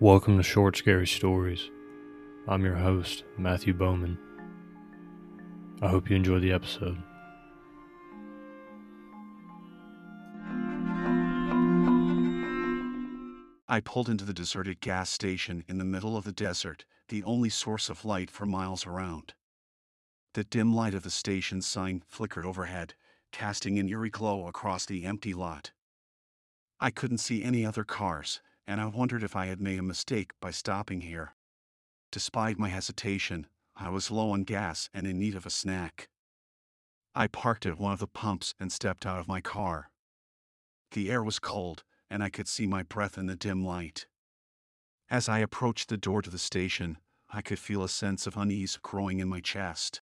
Welcome to Short Scary Stories. I'm your host, Matthew Bowman. I hope you enjoy the episode. I pulled into the deserted gas station in the middle of the desert, the only source of light for miles around. The dim light of the station sign flickered overhead, casting an eerie glow across the empty lot. I couldn't see any other cars, and I wondered if I had made a mistake by stopping here. Despite my hesitation, I was low on gas and in need of a snack. I parked at one of the pumps and stepped out of my car. The air was cold, and I could see my breath in the dim light. As I approached the door to the station, I could feel a sense of unease growing in my chest.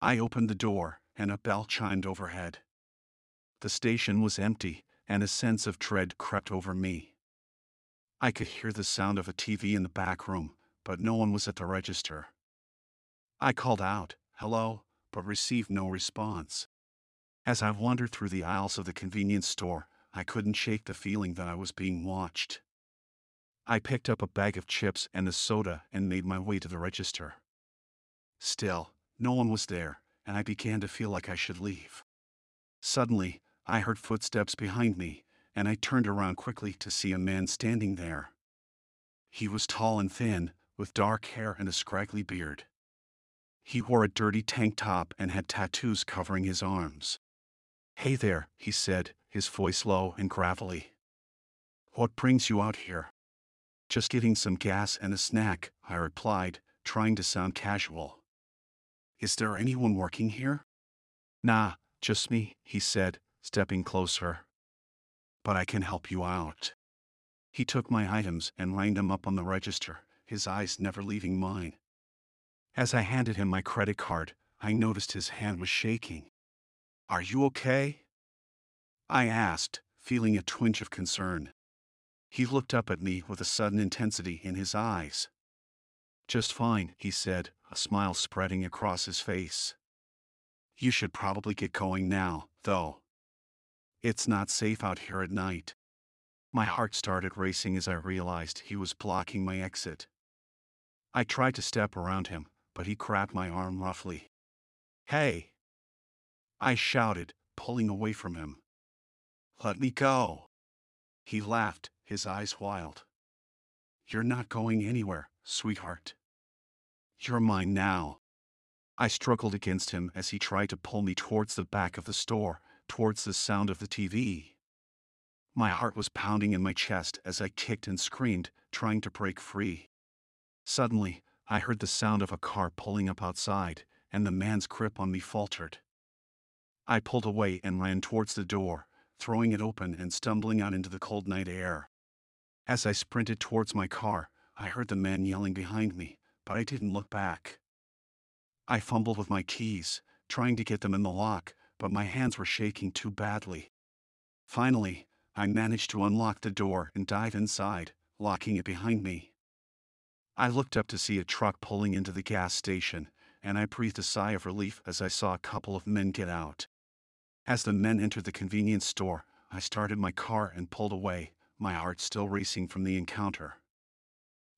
I opened the door, and a bell chimed overhead. The station was empty, and a sense of dread crept over me. I could hear the sound of a TV in the back room, but no one was at the register. I called out, hello, but received no response. As I wandered through the aisles of the convenience store, I couldn't shake the feeling that I was being watched. I picked up a bag of chips and a soda and made my way to the register. Still, no one was there, and I began to feel like I should leave. Suddenly, I heard footsteps behind me, and I turned around quickly to see a man standing there. He was tall and thin, with dark hair and a scraggly beard. He wore a dirty tank top and had tattoos covering his arms. Hey there, he said, his voice low and gravelly. What brings you out here? Just getting some gas and a snack, I replied, trying to sound casual. Is there anyone working here? Nah, just me, he said, stepping closer. But I can help you out. He took my items and lined them up on the register, his eyes never leaving mine. As I handed him my credit card, I noticed his hand was shaking. Are you okay? I asked, feeling a twinge of concern. He looked up at me with a sudden intensity in his eyes. Just fine, he said, a smile spreading across his face. You should probably get going now, though. It's not safe out here at night. My heart started racing as I realized he was blocking my exit. I tried to step around him, but he grabbed my arm roughly. Hey! I shouted, pulling away from him. Let me go. He laughed, his eyes wild. You're not going anywhere, sweetheart. You're mine now. I struggled against him as he tried to pull me towards the back of the store, towards the sound of the TV. My heart was pounding in my chest as I kicked and screamed, trying to break free. Suddenly, I heard the sound of a car pulling up outside, and the man's grip on me faltered. I pulled away and ran towards the door, throwing it open and stumbling out into the cold night air. As I sprinted towards my car, I heard the man yelling behind me, but I didn't look back. I fumbled with my keys, trying to get them in the lock, but my hands were shaking too badly. Finally, I managed to unlock the door and dive inside, locking it behind me. I looked up to see a truck pulling into the gas station, and I breathed a sigh of relief as I saw a couple of men get out. As the men entered the convenience store, I started my car and pulled away, my heart still racing from the encounter.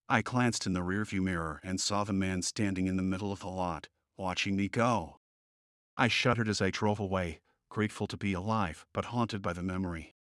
I glanced in the rearview mirror and saw the man standing in the middle of the lot, watching me go. I shuddered as I drove away, grateful to be alive but haunted by the memory.